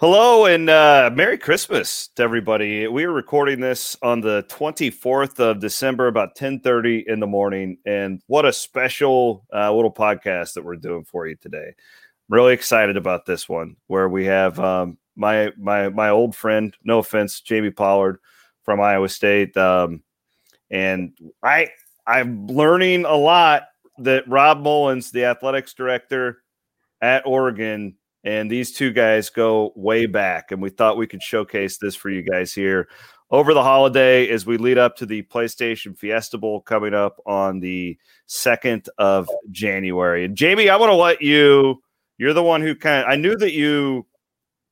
Hello and uh, Merry Christmas to everybody. We are recording this on the 24th of December, about 10:30 in the morning, and what a special uh, little podcast that we're doing for you today. I'm really excited about this one, where we have um, my my my old friend, no offense, Jamie Pollard from Iowa State, um, and I I'm learning a lot that Rob Mullens, the athletics director at Oregon and these two guys go way back. And we thought we could showcase this for you guys here over the holiday as we lead up to the PlayStation Fiesta Bowl coming up on the 2nd of January. And Jamie, I want to let you, you're the one who kind of, I knew that you,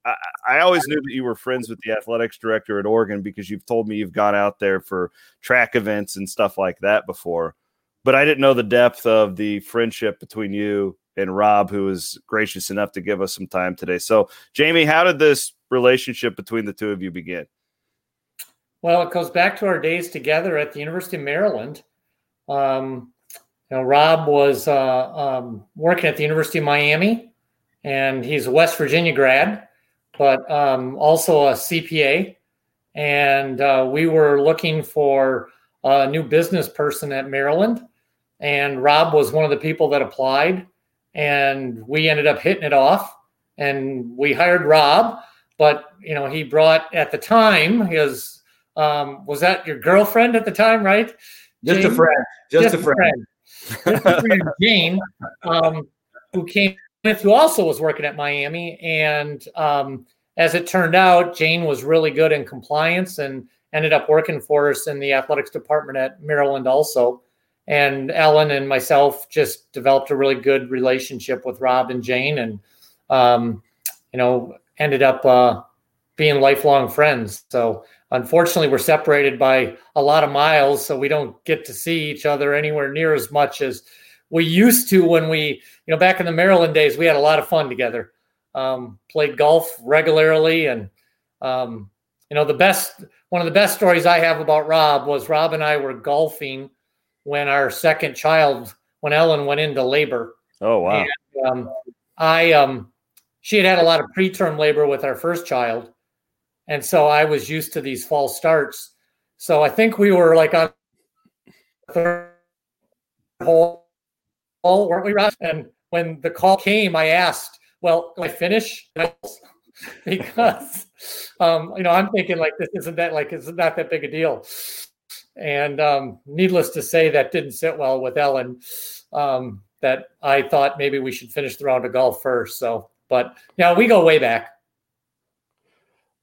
I, I always knew that you were friends with the athletics director at Oregon because you've told me you've gone out there for track events and stuff like that before. But I didn't know the depth of the friendship between you and Rob, who was gracious enough to give us some time today. So, Jamie, how did this relationship between the two of you begin? Well, it goes back to our days together at the University of Maryland. Um, you know, Rob was uh, um, working at the University of Miami, and he's a West Virginia grad, but um, also a CPA. And uh, we were looking for a new business person at Maryland, and Rob was one of the people that applied and we ended up hitting it off and we hired rob but you know he brought at the time his um, was that your girlfriend at the time right just Jane? a friend just, just a friend, friend. just a friend jane um, who came with who also was working at miami and um, as it turned out jane was really good in compliance and ended up working for us in the athletics department at maryland also and Ellen and myself just developed a really good relationship with Rob and Jane, and um, you know ended up uh, being lifelong friends. So unfortunately, we're separated by a lot of miles, so we don't get to see each other anywhere near as much as we used to when we, you know, back in the Maryland days, we had a lot of fun together. Um, played golf regularly, and um, you know, the best one of the best stories I have about Rob was Rob and I were golfing when our second child, when Ellen went into labor. Oh wow! And, um, I um, she had had a lot of preterm labor with our first child, and so I was used to these false starts. So I think we were like on third hole, weren't we, Rob? And when the call came, I asked, "Well, can I finish?" because um, you know I'm thinking like this isn't that like it's not that big a deal. And um, needless to say, that didn't sit well with Ellen. Um, that I thought maybe we should finish the round of golf first. So, but yeah, we go way back.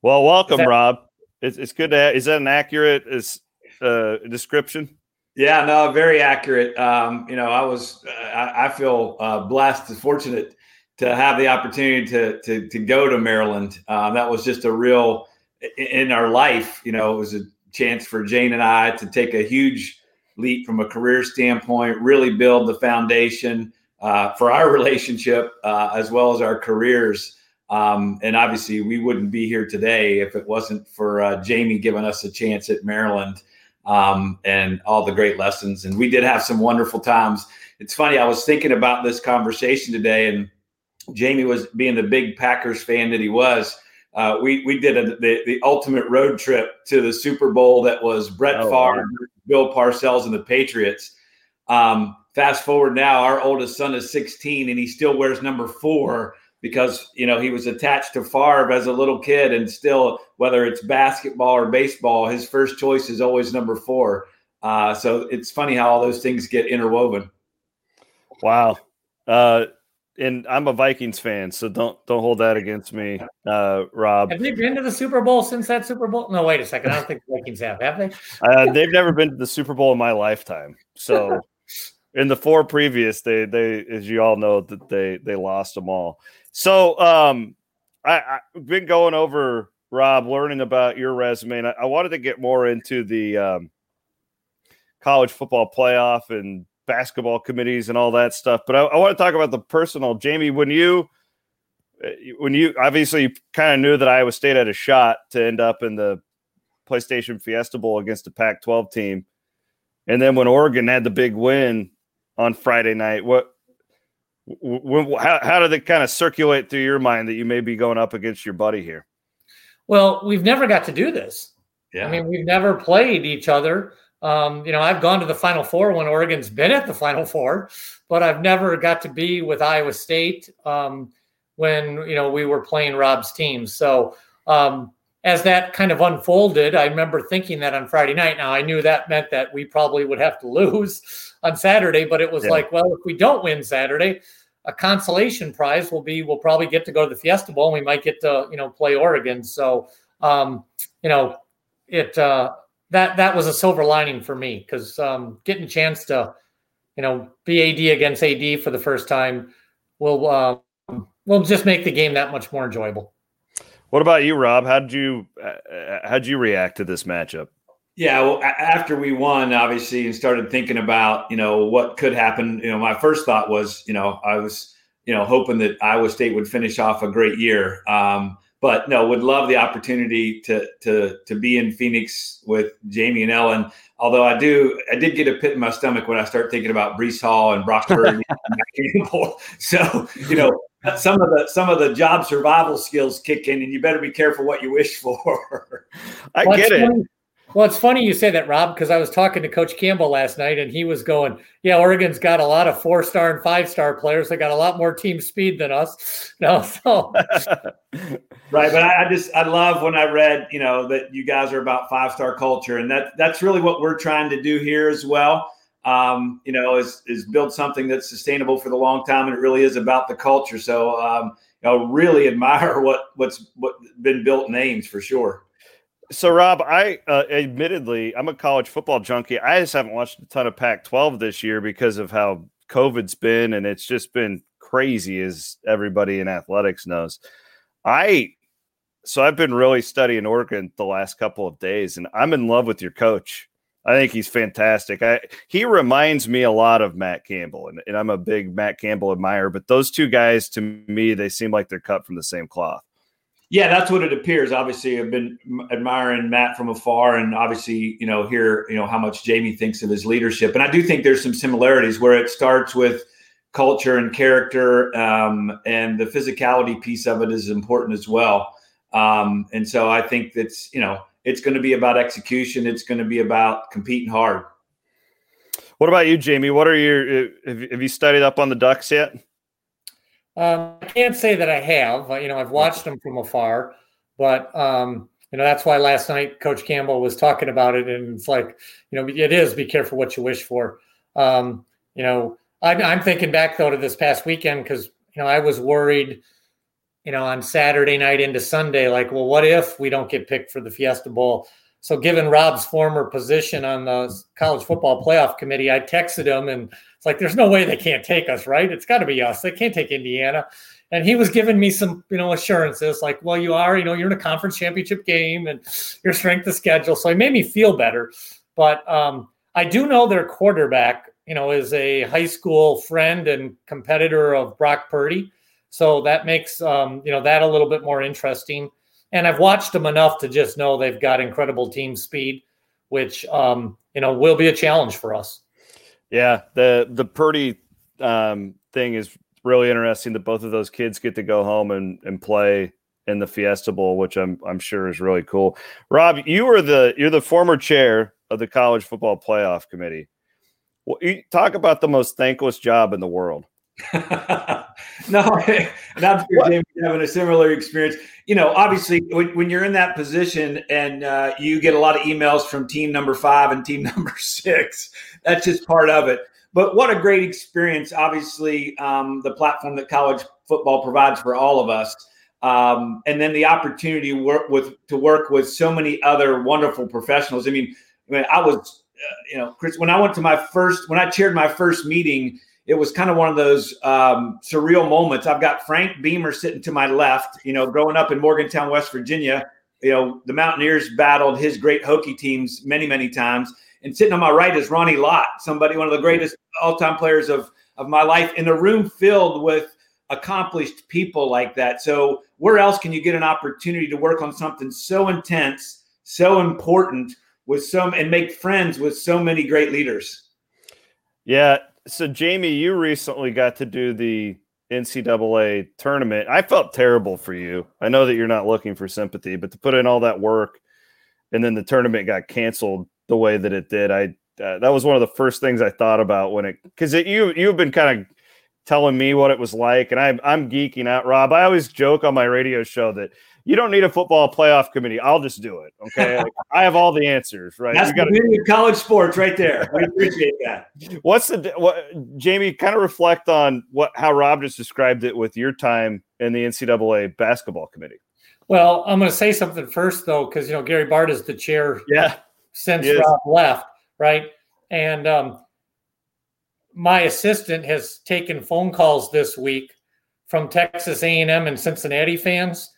Well, welcome, that- Rob. It's, it's good to have. Is that an accurate is, uh, description? Yeah, no, very accurate. Um, you know, I was, uh, I, I, feel uh, blessed, and fortunate to have the opportunity to to, to go to Maryland. Um, that was just a real in our life. You know, it was a chance for Jane and I to take a huge leap from a career standpoint, really build the foundation uh, for our relationship uh, as well as our careers. Um, and obviously, we wouldn't be here today if it wasn't for uh, Jamie giving us a chance at Maryland um, and all the great lessons. And we did have some wonderful times. It's funny, I was thinking about this conversation today, and Jamie was being the big Packers fan that he was uh, we we did a, the the ultimate road trip to the Super Bowl that was Brett oh, Favre. Bill Parcells, and the Patriots. Um, fast forward now, our oldest son is 16, and he still wears number four because you know he was attached to Favre as a little kid, and still whether it's basketball or baseball, his first choice is always number four. Uh, so it's funny how all those things get interwoven. Wow. Uh, and I'm a Vikings fan, so don't don't hold that against me, uh, Rob. Have they been to the Super Bowl since that Super Bowl? No, wait a second. I don't think the Vikings have. Have they? uh, they've never been to the Super Bowl in my lifetime. So, in the four previous, they they as you all know that they they lost them all. So, um, I, I've been going over Rob, learning about your resume, and I, I wanted to get more into the um, college football playoff and basketball committees and all that stuff. But I, I want to talk about the personal. Jamie, when you uh, when you obviously kind of knew that Iowa State had a shot to end up in the PlayStation Fiesta Bowl against a Pac-12 team, and then when Oregon had the big win on Friday night, what how, how did it kind of circulate through your mind that you may be going up against your buddy here? Well, we've never got to do this. Yeah. I mean, we've never played each other. Um, you know, I've gone to the Final Four when Oregon's been at the Final Four, but I've never got to be with Iowa State um, when you know we were playing Rob's team. So um, as that kind of unfolded, I remember thinking that on Friday night. Now I knew that meant that we probably would have to lose on Saturday, but it was yeah. like, well, if we don't win Saturday, a consolation prize will be we'll probably get to go to the Fiesta Bowl and we might get to you know play Oregon. So um, you know it uh, that that was a silver lining for me because um, getting a chance to you know be AD against AD for the first time will uh, will just make the game that much more enjoyable. What about you, Rob? How did you uh, uh how did you react to this matchup? Yeah, well, after we won, obviously, and started thinking about you know what could happen. You know, my first thought was, you know, I was you know hoping that Iowa State would finish off a great year. Um, but no, would love the opportunity to to to be in Phoenix with Jamie and Ellen. Although I do, I did get a pit in my stomach when I start thinking about Breece Hall and Brock Purdy. so you know, some of the some of the job survival skills kick in, and you better be careful what you wish for. I get it. Funny. Well, it's funny you say that, Rob, because I was talking to Coach Campbell last night, and he was going, "Yeah, Oregon's got a lot of four star and five star players. They got a lot more team speed than us." No, so right. But I, I, just I love when I read, you know, that you guys are about five star culture, and that that's really what we're trying to do here as well um, you know, is is build something that's sustainable for the long time, and it really is about the culture. So, um, you really admire what what's what been built in Ames for sure. So, Rob, I uh, admittedly I'm a college football junkie. I just haven't watched a ton of Pac-12 this year because of how COVID's been, and it's just been crazy, as everybody in athletics knows. I so I've been really studying Oregon the last couple of days, and I'm in love with your coach. I think he's fantastic. I, he reminds me a lot of Matt Campbell, and, and I'm a big Matt Campbell admirer. But those two guys, to me, they seem like they're cut from the same cloth. Yeah, that's what it appears. Obviously, I've been admiring Matt from afar, and obviously, you know, hear you know how much Jamie thinks of his leadership, and I do think there's some similarities where it starts with culture and character, um, and the physicality piece of it is important as well. Um, and so I think that's you know it's going to be about execution. It's going to be about competing hard. What about you, Jamie? What are your have, you studied up on the Ducks yet? Um, I can't say that I have. You know, I've watched them from afar, but um, you know that's why last night Coach Campbell was talking about it, and it's like you know it is be careful what you wish for. Um, you know, I'm, I'm thinking back though to this past weekend because you know I was worried you know, on Saturday night into Sunday, like, well, what if we don't get picked for the Fiesta Bowl? So, given Rob's former position on the college football playoff committee, I texted him and it's like, there's no way they can't take us, right? It's got to be us. They can't take Indiana. And he was giving me some, you know, assurances like, well, you are, you know, you're in a conference championship game and your strength of schedule. So, it made me feel better. But um, I do know their quarterback, you know, is a high school friend and competitor of Brock Purdy. So that makes um, you know that a little bit more interesting. And I've watched them enough to just know they've got incredible team speed, which um, you know will be a challenge for us. Yeah, the the Purdy um, thing is really interesting that both of those kids get to go home and, and play in the Fiesta Bowl, which I'm I'm sure is really cool. Rob, you were the you're the former chair of the college football playoff committee. Well, talk about the most thankless job in the world. no, not sure James having a similar experience. You know, obviously, when, when you're in that position and uh, you get a lot of emails from team number five and team number six, that's just part of it. But what a great experience! Obviously, um, the platform that college football provides for all of us, um, and then the opportunity to work with to work with so many other wonderful professionals. I mean, I mean, I was, uh, you know, Chris, when I went to my first, when I chaired my first meeting it was kind of one of those um, surreal moments. I've got Frank Beamer sitting to my left. You know, growing up in Morgantown, West Virginia, you know, the Mountaineers battled his great Hokie teams many, many times. And sitting on my right is Ronnie Lott, somebody, one of the greatest all-time players of of my life, in a room filled with accomplished people like that. So, where else can you get an opportunity to work on something so intense, so important, with some and make friends with so many great leaders? Yeah, so Jamie, you recently got to do the NCAA tournament. I felt terrible for you. I know that you're not looking for sympathy, but to put in all that work and then the tournament got canceled the way that it did, I uh, that was one of the first things I thought about when it because you you've been kind of telling me what it was like, and I'm I'm geeking out, Rob. I always joke on my radio show that you don't need a football playoff committee. I'll just do it. Okay, like, I have all the answers. Right? That's got the college sports right there. We appreciate that. What's the what, Jamie? Kind of reflect on what how Rob just described it with your time in the NCAA basketball committee. Well, I'm going to say something first though, because you know Gary Bart is the chair. Yeah. Since Rob left, right, and um, my assistant has taken phone calls this week from Texas A&M and Cincinnati fans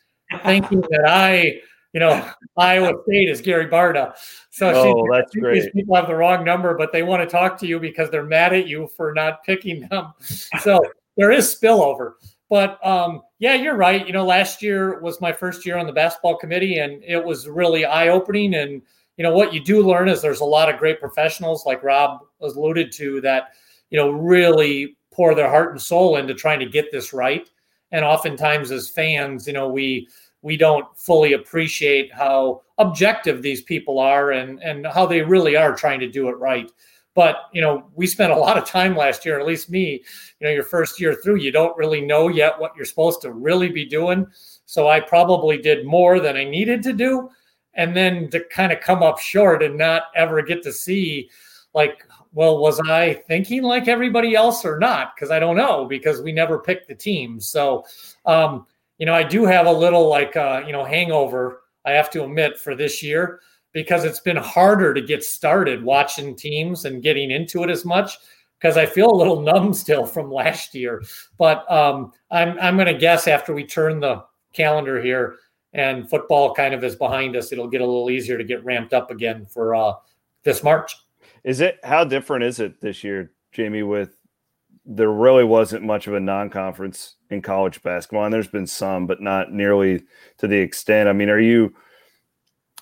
thinking that I, you know, Iowa State is Gary Barta. So oh, she, that's great. These people have the wrong number, but they want to talk to you because they're mad at you for not picking them. So there is spillover. But um, yeah, you're right. You know, last year was my first year on the basketball committee, and it was really eye opening. And you know what you do learn is there's a lot of great professionals, like Rob was alluded to, that you know really pour their heart and soul into trying to get this right and oftentimes as fans you know we we don't fully appreciate how objective these people are and and how they really are trying to do it right. But you know we spent a lot of time last year at least me you know your first year through you don't really know yet what you're supposed to really be doing. So i probably did more than i needed to do and then to kind of come up short and not ever get to see like well, was I thinking like everybody else or not? Because I don't know because we never picked the team. So, um, you know, I do have a little like uh, you know hangover. I have to admit for this year because it's been harder to get started watching teams and getting into it as much because I feel a little numb still from last year. But um, I'm I'm going to guess after we turn the calendar here and football kind of is behind us, it'll get a little easier to get ramped up again for uh, this March. Is it how different is it this year, Jamie? With there really wasn't much of a non-conference in college basketball, and there's been some, but not nearly to the extent. I mean, are you?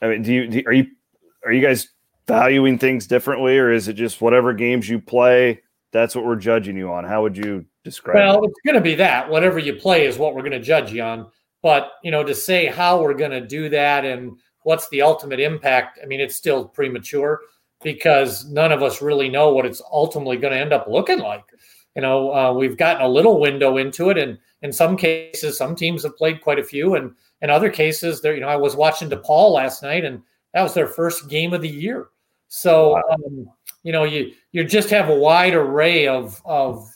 I mean, do you do, are you are you guys valuing things differently, or is it just whatever games you play? That's what we're judging you on. How would you describe? Well, it? it's going to be that whatever you play is what we're going to judge you on. But you know, to say how we're going to do that and what's the ultimate impact, I mean, it's still premature because none of us really know what it's ultimately going to end up looking like. You know, uh, we've gotten a little window into it, and in some cases, some teams have played quite a few, and in other cases, there. You know, I was watching DePaul last night, and that was their first game of the year. So, um, you know, you you just have a wide array of of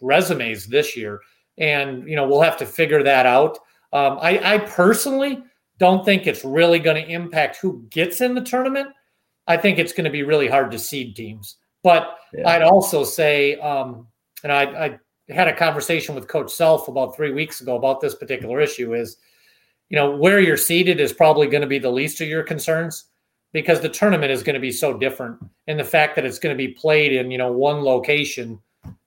resumes this year, and you know, we'll have to figure that out. Um, I, I personally don't think it's really going to impact who gets in the tournament I think it's going to be really hard to seed teams. But yeah. I'd also say, um, and I, I, had a conversation with Coach Self about three weeks ago about this particular issue is, you know, where you're seated is probably going to be the least of your concerns because the tournament is going to be so different And the fact that it's going to be played in, you know, one location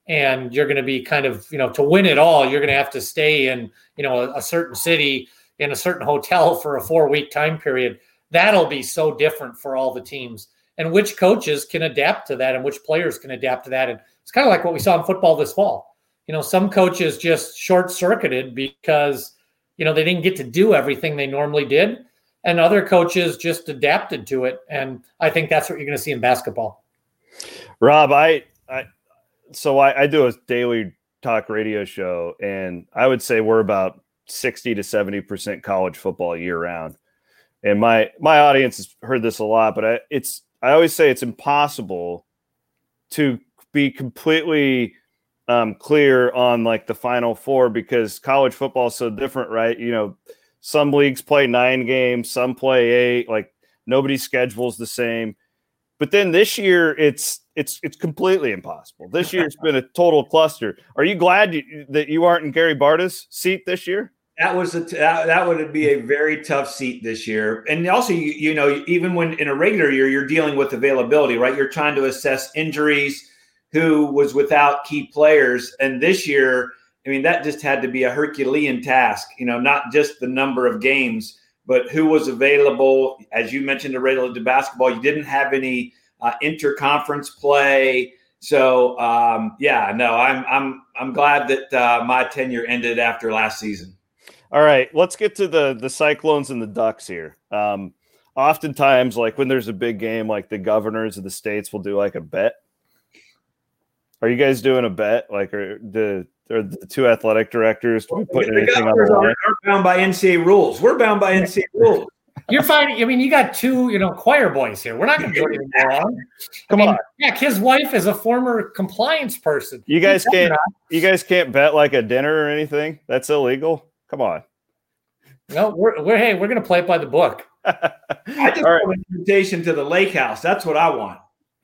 and you're going to be kind of, you know, to win it all, you're going to have to stay in, you know, a, a certain city in a certain hotel for a four week time period that'll be so different for all the teams. And which coaches can adapt to that and which players can adapt to that. And it's kind of like what we saw in football this fall. You know some coaches just short circuited because you know they didn't get to do everything they normally did and other coaches just adapted to it. And i think that's what you're going to see in basketball. Rob i, I so I, I do a daily talk radio show and i would say we're about 60 to 70 percent college football year round and my my audience has heard this a lot, but I, it's I always say it's impossible to be completely um, clear on like the final four because college football is so different, right? You know, some leagues play nine games, some play eight. Like nobody schedules the same. But then this year, it's it's it's completely impossible. This year's been a total cluster. Are you glad you, that you aren't in Gary Barta's seat this year? That was a t- that, that would be a very tough seat this year, and also you, you know even when in a regular year you're dealing with availability, right? You're trying to assess injuries, who was without key players, and this year, I mean that just had to be a Herculean task. You know, not just the number of games, but who was available. As you mentioned, related to basketball, you didn't have any uh, interconference play. So um, yeah, no, I'm I'm I'm glad that uh, my tenure ended after last season. All right, let's get to the the Cyclones and the Ducks here. Um, oftentimes, like when there's a big game, like the governors of the states will do like a bet. Are you guys doing a bet? Like, are the are the two athletic directors to be putting the anything on the are, line? are bound by NCAA rules. We're bound by NCAA rules. You're finding. I mean, you got two, you know, choir boys here. We're not going to do anything wrong. Come I mean, on. Heck, his wife is a former compliance person. You guys He's can't. not. You guys can't bet like a dinner or anything. That's illegal. Come on. No, we're, we're hey, we're going to play it by the book. I just All right. want an invitation to the lake house. That's what I want.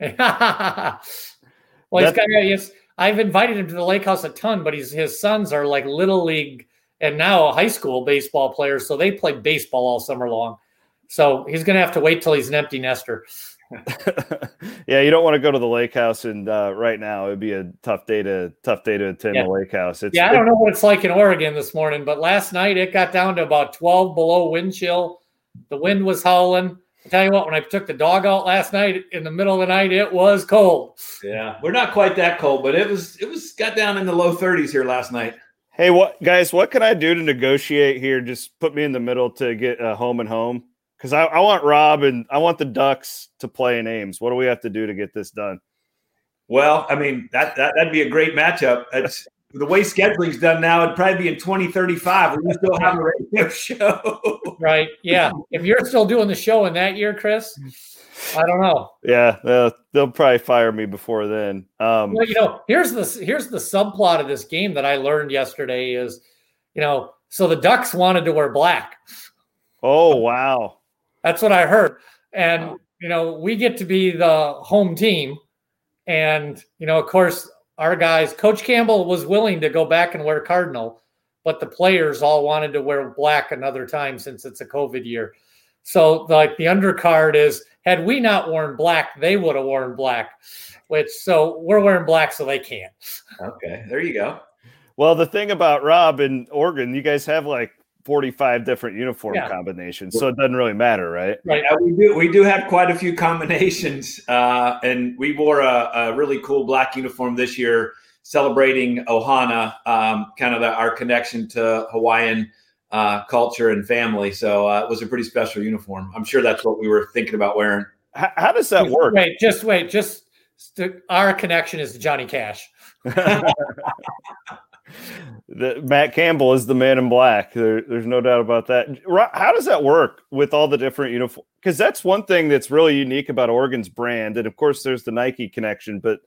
well, he's got yes. I've invited him to the lake house a ton, but he's his sons are like little league and now high school baseball players, so they play baseball all summer long. So he's going to have to wait till he's an empty nester. yeah, you don't want to go to the lake house, and uh, right now it'd be a tough day to tough day to attend Yeah. the lake house. It's, Yeah, I don't know what it's like in Oregon this morning, but last night it got down to about 12 below wind chill. The wind was howling. I tell you what, when I took the dog out last night in the middle of the night, it was cold. Yeah, we're not quite that cold, but it was it was got down in the low 30s here last night. Hey, what guys? What can I do to negotiate here? Just put me in the middle to get a home and home because I, I want Rob and I want the Ducks to play in Ames. What do we have to do to get this done? Well, I mean that, that that'd be a great matchup. It's the way scheduling's done now. It'd probably be in 2035 we still have a radio show. Right. Yeah. if you're still doing the show in that year, Chris, I don't know. Yeah, uh, they'll probably fire me before then. Um, Well, you know, here's the here's the subplot of this game that I learned yesterday is, you know, so the Ducks wanted to wear black. oh wow, That's what I heard. And, you know, we get to be the home team. And, you know, of course, our guys, Coach Campbell was willing to go back and wear Cardinal, but the players all wanted to wear black another time since it's a COVID year. So, like, the undercard is had we not worn black, they would have worn black, which so we're wearing black so they can't. okay, there you go. Well, the thing about Rob and Oregon, you guys have like 45 different uniform Yeah. combinations, so it doesn't really matter, right? Right. Yeah, we do. We do have quite a few combinations, uh, and we wore a, a really cool black uniform this year, celebrating Ohana, um, kind of the, our connection to Hawaiian uh, culture and family. So uh, it was a pretty special uniform. I'm sure that's what we were thinking about wearing. How, how does that work? Wait, just wait, just st- our connection is to Johnny Cash. the, Matt Campbell is the man in black. There, there's no doubt about that. How does that work with all the different uniforms? Because that's one thing that's really unique about Oregon's brand, and of course, there's the Nike connection. But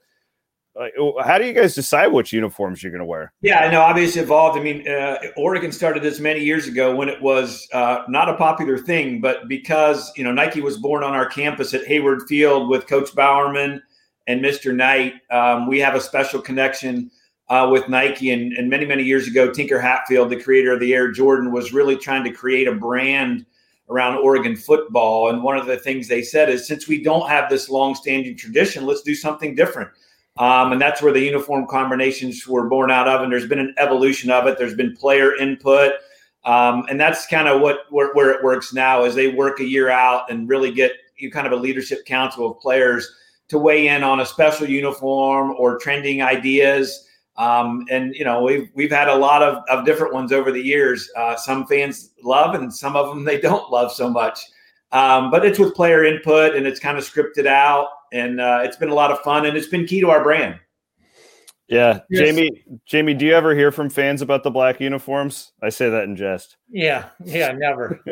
like, how do you guys decide which uniforms you're going to wear? Yeah, I know. Obviously, evolved. I mean, uh, Oregon started this many years ago when it was uh, not a popular thing, but because you know Nike was born on our campus at Hayward Field with Coach Bowerman and Mr. Knight, um, we have a special connection uh, with Nike. And, and many, many years ago, Tinker Hatfield, the creator of the Air Jordan, was really trying to create a brand around Oregon football. And one of the things they said is, since we don't have this long-standing tradition, let's do something different. Um, and that's where the uniform combinations were born out of. And there's been an evolution of it. There's been player input. Um, and that's kind of what where, where it works now is they work a year out and really get you kind of a leadership council of players to weigh in on a special uniform or trending ideas. Um, and you know we've we've had a lot of, of different ones over the years. Uh, some fans love and some of them they don't love so much. Um, but it's with player input and it's kind of scripted out and uh, it's been a lot of fun and it's been key to our brand. Yeah, Yes. Jamie. Jamie, do you ever hear from fans about the black uniforms? I say that in jest. Yeah, yeah, never.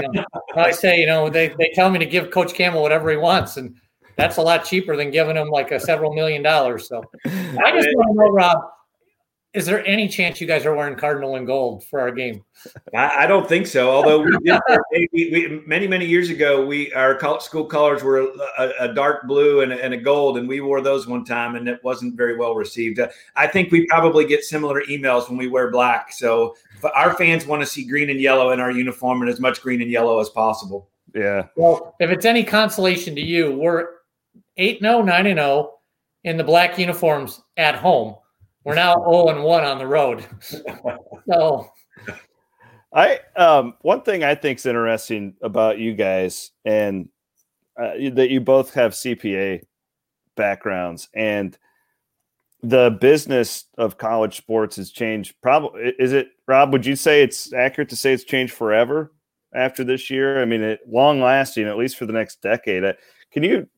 You know, I say, you know, they, they tell me to give Coach Campbell whatever he wants, and that's a lot cheaper than giving them like a several million dollars. So I just want to know, Rob, is there any chance you guys are wearing cardinal and gold for our game? I, I don't think so. Although we did we, we, many many years ago, we our school colors were a, a dark blue and a, and a gold, and we wore those one time, and it wasn't very well received. Uh, I think we probably get similar emails when we wear black. So but our fans want to see green and yellow in our uniform, and as much green and yellow as possible. Yeah, Well, if it's any consolation to you, we're 8 0, 9 0 in the black uniforms at home. We're now 0 and 1 on the road. So, I um one thing I think is interesting about you guys and uh, that you both have CPA backgrounds and the business of college sports has changed. Probably is it Rob? Would you say it's accurate to say it's changed forever after this year? I mean, it long lasting at least for the next decade. Uh, can you?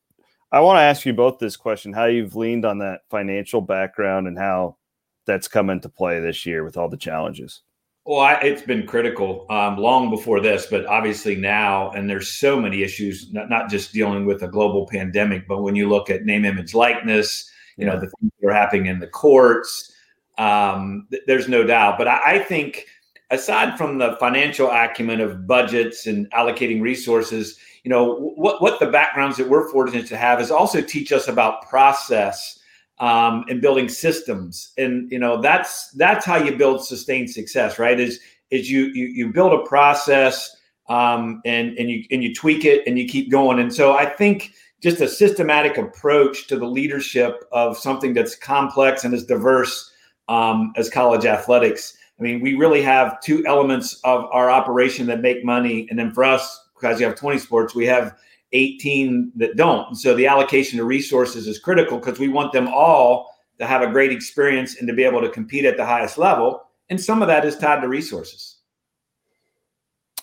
I want to ask you both this question: How you've leaned on that financial background and how that's come into play this year with all the challenges. Well, I, it's been critical um, long before this, but obviously now, and there's so many issues, not, not just dealing with a global pandemic, but when you look at name, image, likeness, you know, the things that are happening in the courts, um, th- there's no doubt. But I, I think aside from the financial acumen of budgets and allocating resources, you know, what, what the backgrounds that we're fortunate to have is also teach us about process um, and building systems. And you know that's that's how you build sustained success, right? Is is you you you build a process um, and and you and you tweak it and you keep going. And so I think just a systematic approach to the leadership of something that's complex and as diverse um, as college athletics. I mean, we really have two elements of our operation that make money, and then for us, because you have 20 sports, we have 18 that don't. And so the allocation of resources is critical because we want them all to have a great experience and to be able to compete at the highest level. And some of that is tied to resources.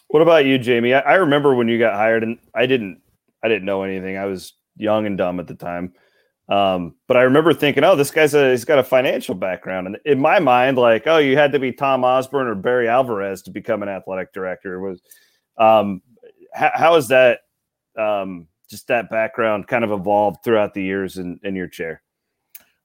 What about you, Jamie? I, I remember when you got hired, and I didn't, I didn't know anything. I was young and dumb at the time. Um, but I remember thinking, oh, this guy's a he's got a financial background. And in my mind, like, oh, you had to be Tom Osborne or Barry Alvarez to become an athletic director. It was um, how, has that um, just that background kind of evolved throughout the years in, in your chair?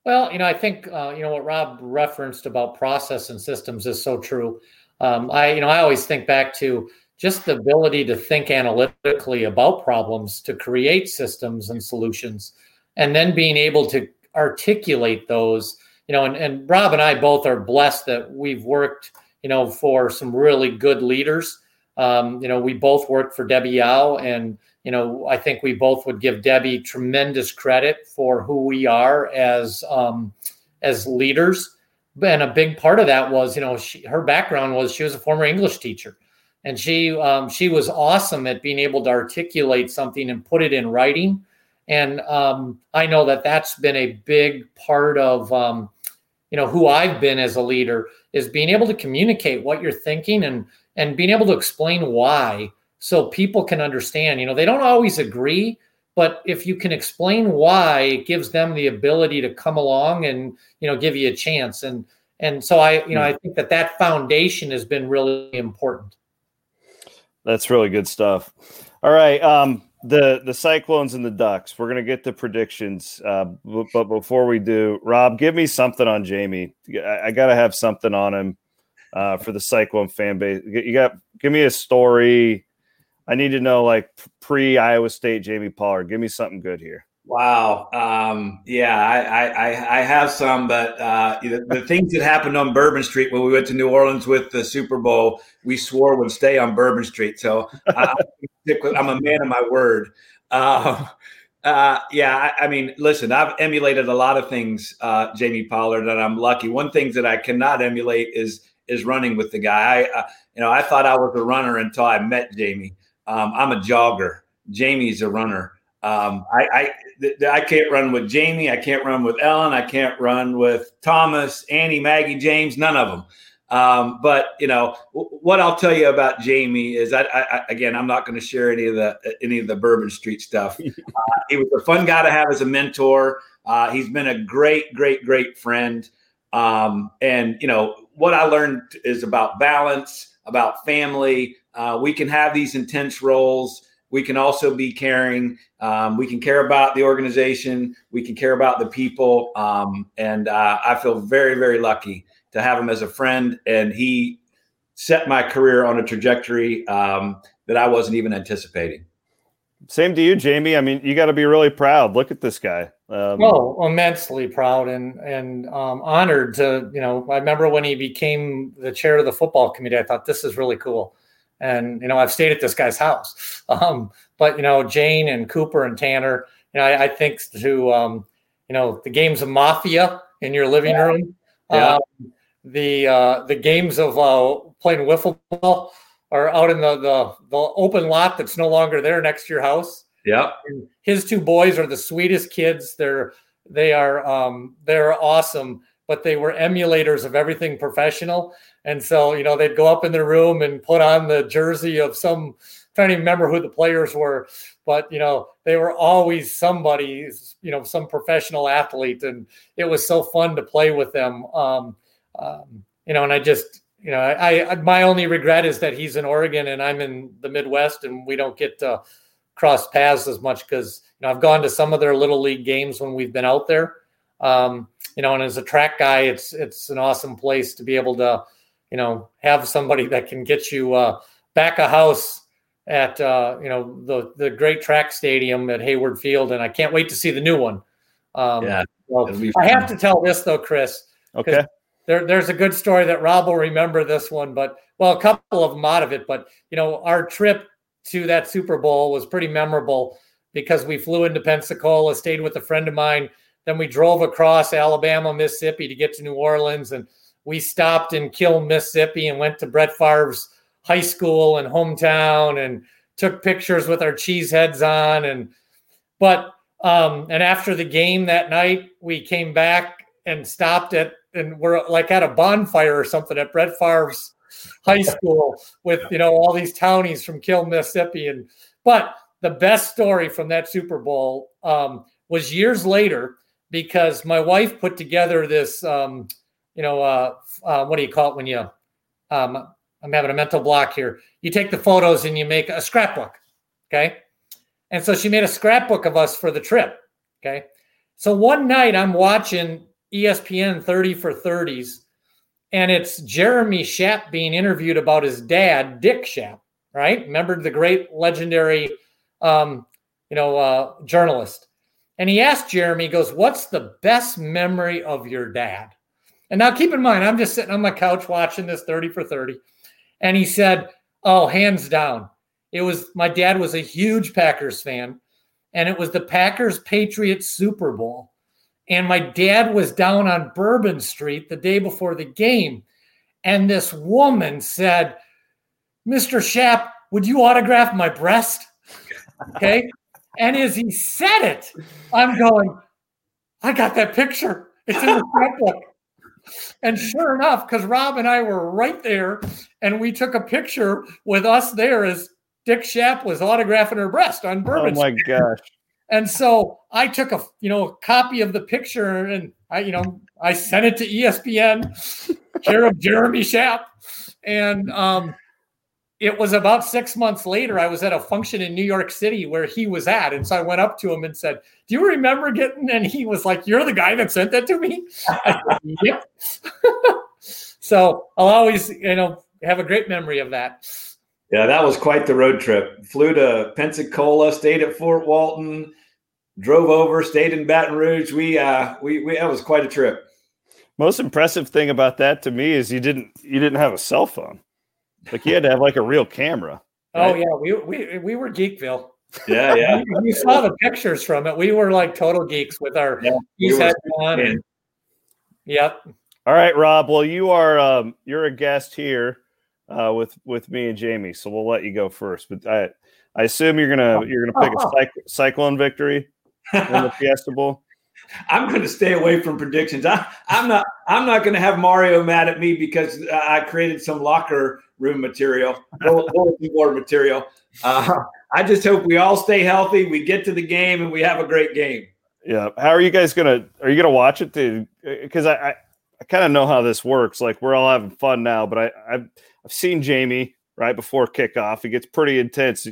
Well, you know, I think uh, you know what Rob referenced about process and systems is so true. Um, I, you know, I always think back to just the ability to think analytically about problems, to create systems and solutions, and then being able to articulate those. You know, and, and Rob and I both are blessed that we've worked, you know, for some really good leaders. Um, you know, we both worked for Debbie Yow and you know, I think we both would give Debbie tremendous credit for who we are as um, as leaders. And a big part of that was, you know, she, her background was she was a former English teacher, and she um, she was awesome at being able to articulate something and put it in writing. And um, I know that that's been a big part of um, you know who I've been as a leader is being able to communicate what you're thinking and and being able to explain why so people can understand. You know, they don't always agree, but if you can explain why, it gives them the ability to come along and you know give you a chance. And and so I you know I think that that foundation has been really important. That's really good stuff. All right. Um, the the Cyclones and the Ducks. We're gonna get the predictions, uh, but before we do, Rob, give me something on Jamie. I, I got to have something on him uh, for the Cyclone fan base. You got give me a story, I need to know like pre Iowa State Jamie Pollard. Give me something good here. Wow. Um, yeah, I, I, I have some, but uh, the, the, things that happened on Bourbon Street when we went to New Orleans with the Super Bowl, we swore would stay on Bourbon Street. So I, am a man of my word. Uh, uh, yeah, I, I, mean, listen, I've emulated a lot of things, uh, Jamie Pollard, and I'm lucky. One thing that I cannot emulate is is running with the guy. I, uh, you know, I thought I was a runner until I met Jamie. Um, I'm a jogger. Jamie's a runner. Um, I, I, th- I can't run with Jamie. I can't run with Ellen. I can't run with Thomas, Annie, Maggie, James. None of them. Um, but you know w- what I'll tell you about Jamie is I, I again I'm not going to share any of the any of the Bourbon Street stuff. Uh, he was a fun guy to have as a mentor. Uh, he's been a great, great, great friend. Um, and you know what I learned is about balance, about family, uh, we can have these intense roles. We can also be caring. Um, we can care about the organization. We can care about the people. Um, and uh, I feel very, very lucky to have him as a friend. And he set my career on a trajectory um, that I wasn't even anticipating. Same to you, Jamie. I mean, you got to be really proud. Look at this guy. Um, oh, immensely proud and and um, honored to you know. I remember when he became the chair of the football committee. I thought this is really cool and you know I've stayed at this guy's house. Um, but you know Jane and Cooper and Tanner, you know I, I think to um, you know the games of Mafia in your living yeah. room, yeah. Um, the uh, the games of uh, playing wiffle ball are out in the, the the open lot that's no longer there next to your house. Yeah, his two boys are the sweetest kids. They're they are um, they're awesome, but they were emulators of everything professional. And so, you know, they'd go up in their room and put on the jersey of some trying to remember who the players were, but you know, they were always somebody's, you know, some professional athlete, and it was so fun to play with them. Um, um, you know, and I just, you know, I, I my only regret is that he's in Oregon and I'm in the Midwest, and we don't get to cross paths as much because you know I've gone to some of their little league games when we've been out there. Um, you know, and as a track guy, it's it's an awesome place to be able to, you know, have somebody that can get you uh, back a house at uh, you know the the great track stadium at Hayward Field, and I can't wait to see the new one. Um, yeah, well, I have to tell this though, Chris. Okay. There, there's a good story that Rob will remember this one, but well, a couple of them out of it. But you know, our trip to that Super Bowl was pretty memorable because we flew into Pensacola, stayed with a friend of mine, then we drove across Alabama, Mississippi to get to New Orleans, and we stopped in Kiln, Mississippi, and went to Brett Favre's high school and hometown and took pictures with our cheese heads on. And but um and after the game that night we came back and stopped at and we're like at a bonfire or something at Brett Favre's high school with you know all these townies from Kiln, Mississippi. And but the best story from that Super Bowl um, was years later because my wife put together this um, you know uh, uh, what do you call it when you um, I'm having a mental block here. You take the photos and you make a scrapbook. Okay. And so she made a scrapbook of us for the trip. Okay. So one night I'm watching ESPN 30 for 30s, and it's Jeremy Schaap being interviewed about his dad, Dick Schaap, right? Remember the great legendary, um, you know, uh, journalist. And he asked Jeremy, he goes, What's the best memory of your dad? And now keep in mind, I'm just sitting on my couch watching this 30 for 30. And he said, Oh, hands down. It was my dad was a huge Packers fan, and it was the Packers Patriots Super Bowl. And my dad was down on Bourbon Street the day before the game. And this woman said, Mr. Schaap, would you autograph my breast? Okay. And as he said it, I'm going, I got that picture. It's in the scrapbook. And sure enough, because Rob and I were right there, and we took a picture with us there as Dick Schaap was autographing her breast on Bourbon. Oh my Street. gosh! And so I took a you know a copy of the picture, and I you know I sent it to ESPN, care of Jeremy Schaap, and um, it was about six months later. I was at a function in New York City where he was at. And so I went up to him and said, Do you remember getting? And he was like, You're the guy that sent that to me? Said, yep. so I'll always, you know, have a great memory of that. Yeah, that was quite the road trip. Flew to Pensacola, stayed at Fort Walton, drove over, stayed in Baton Rouge. We, uh, we, we, that was quite a trip. Most impressive thing about that to me is you didn't, you didn't have a cell phone. Like you had to have like a real camera. Oh, right? Oh yeah, we we we were Geekville. Yeah, yeah. we, saw the pictures from it. We were like total geeks with our yeah, we head on. And, yep. All right, Rob. Well, you are um, you're a guest here uh, with with me and Jamie, so we'll let you go first. But I I assume you're gonna you're gonna pick a cyc- cyclone victory in the Fiesta Bowl. I'm going to stay away from predictions. I, am not. I'm not going to have Mario mad at me because I created some locker room material, board material. Uh, I just hope we all stay healthy. We get to the game and we have a great game. Yeah. How are you guys gonna? Are you gonna watch it? Because I, I, I kind of know how this works. Like we're all having fun now, but I, I've I've seen Jamie right before kickoff. It gets pretty intense.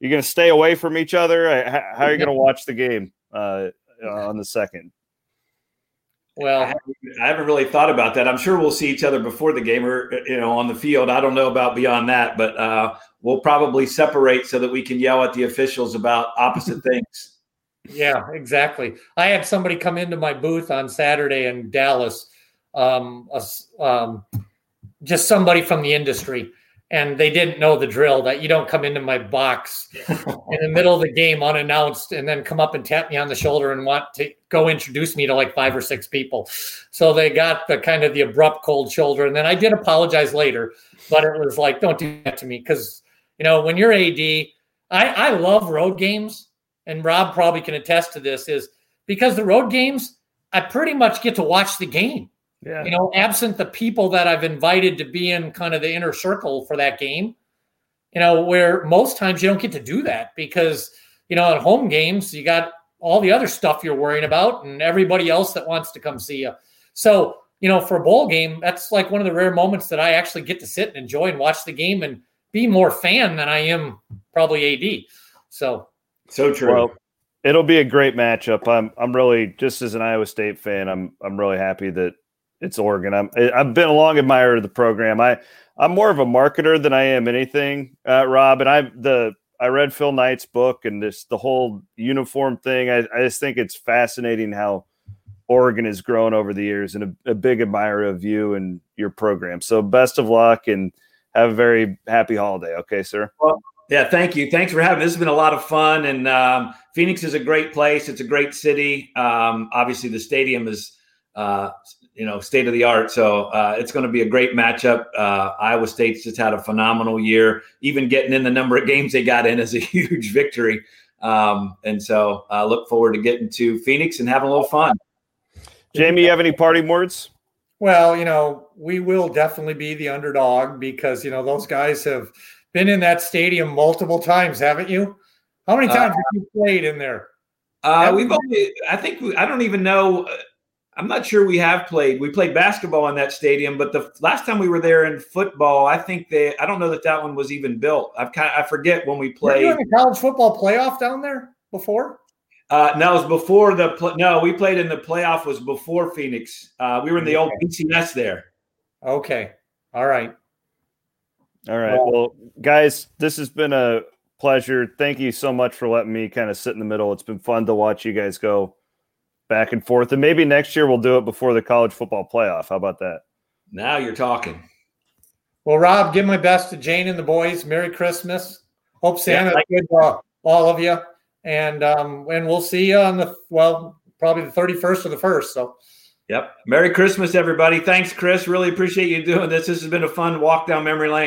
You're gonna stay away from each other. How, are you gonna watch the game? Uh, uh, on the second. Well, I haven't, I haven't, really thought about that. I'm sure we'll see each other before the game or you know on the field. I don't know about beyond that, but uh, we'll probably separate so that we can yell at the officials about opposite things. Yeah, exactly. I had somebody come into my booth on Saturday in Dallas, um, a, um, just somebody from the industry, and they didn't know the drill that you don't come into my box in the middle of the game unannounced and then come up and tap me on the shoulder and want to go introduce me to like five or six people. So they got the kind of the abrupt cold shoulder. And then I did apologize later, but it was like, don't do that to me. Cause you know, when you're AD, I, I love road games and Rob probably can attest to this is because the road games, I pretty much get to watch the game. Yeah. You know, absent the people that I've invited to be in kind of the inner circle for that game, you know, where most times you don't get to do that because, you know, at home games, you got all the other stuff you're worrying about and everybody else that wants to come see you. So, you know, for a bowl game, that's like one of the rare moments that I actually get to sit and enjoy and watch the game and be more fan than I am probably AD. So, so true. Well, it'll be a great matchup. I'm I'm really just as an Iowa State fan, I'm I'm really happy that it's Oregon. I'm I've been a long admirer of the program. I I'm more of a marketer than I am anything, uh, Rob. And I the I read Phil Knight's book and this the whole uniform thing. I, I just think it's fascinating how Oregon has grown over the years, and a, a big admirer of you and your program. So best of luck and have a very happy holiday. Okay, sir. Well, yeah, thank you. Thanks for having. This has been a lot of fun, and um, Phoenix is a great place. It's a great city. Um, obviously, the stadium is, uh, you know, state of the art. So uh, it's going to be a great matchup. Uh, Iowa State's just had a phenomenal year. Even getting in the number of games they got in is a huge victory. Um, and so I look forward to getting to Phoenix and having a little fun. Jamie, you have any parting words? Well, you know, we will definitely be the underdog because you know those guys have been in that stadium multiple times, haven't you? How many times uh, have you played in there? Uh, we've only, I think, I don't even know. I'm not sure we have played. We played basketball in that stadium, but the last time we were there in football, I think they, I don't know that that one was even built. I've kind of, I forget when we played. Were you in college football playoff down there before? Uh, no, it was before the, pl- no, we played in the playoff was before Phoenix. Uh, we were in the old BCS there. Okay. All right. All right. Well, guys, this has been a pleasure. Thank you so much for letting me kind of sit in the middle. It's been fun to watch you guys go back and forth. And maybe next year we'll do it before the college football playoff. How about that? Now you're talking. Well, Rob, give my best to Jane and the boys. Merry Christmas. Hope Santa yeah, good to all of you. And um, and we'll see you on the well, probably the 31st or the first. So Yep. Merry Christmas, everybody. Thanks, Chris. Really appreciate you doing this. This has been a fun walk down memory lane.